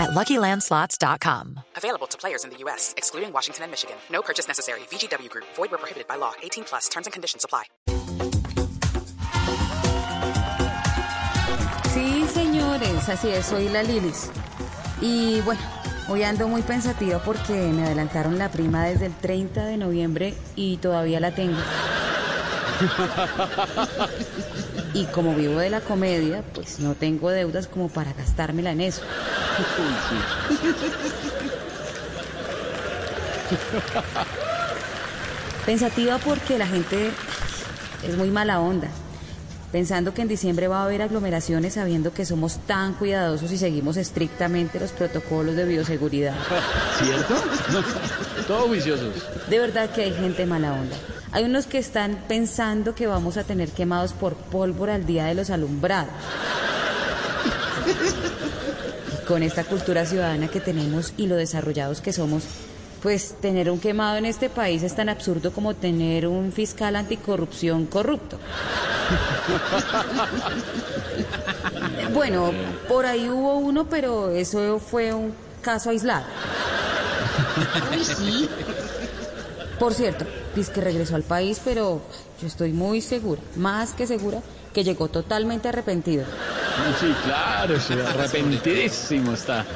at LuckyLandSlots.com. Available to players in the U.S., excluding Washington and Michigan. No purchase necessary. VGW Group. Void where prohibited by law. 18 plus. Terms and conditions apply. Sí, señores, así es, soy la Lilis. Y bueno, hoy ando muy pensativa porque me adelantaron la prima desde el 30 de noviembre y todavía la tengo. Y como vivo de la comedia, pues no tengo deudas como para gastármela en eso. Pensativa porque la gente es muy mala onda. Pensando que en diciembre va a haber aglomeraciones sabiendo que somos tan cuidadosos y seguimos estrictamente los protocolos de bioseguridad. ¿Cierto? Todos viciosos. De verdad que hay gente mala onda. Hay unos que están pensando que vamos a tener quemados por pólvora el día de los alumbrados. Con esta cultura ciudadana que tenemos y lo desarrollados que somos, pues tener un quemado en este país es tan absurdo como tener un fiscal anticorrupción corrupto. Bueno, por ahí hubo uno, pero eso fue un caso aislado. Por cierto, dice que regresó al país, pero yo estoy muy segura, más que segura, que llegó totalmente arrepentido. Sí, claro, sí, arrepentidísimo está.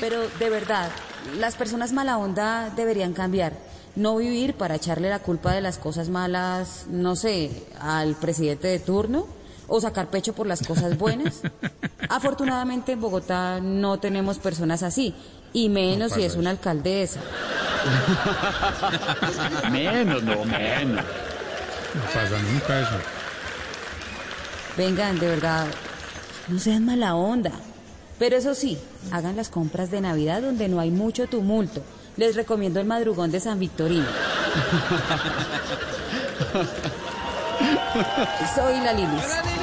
Pero de verdad, las personas mala onda deberían cambiar. No vivir para echarle la culpa de las cosas malas, no sé, al presidente de turno o sacar pecho por las cosas buenas. Afortunadamente en Bogotá no tenemos personas así, y menos si es una alcaldesa. Menos, no, menos. No pasa nunca eso. Vengan, de verdad, no sean mala onda. Pero eso sí, hagan las compras de Navidad donde no hay mucho tumulto. Les recomiendo el madrugón de San Victorino. Soy la Lilis,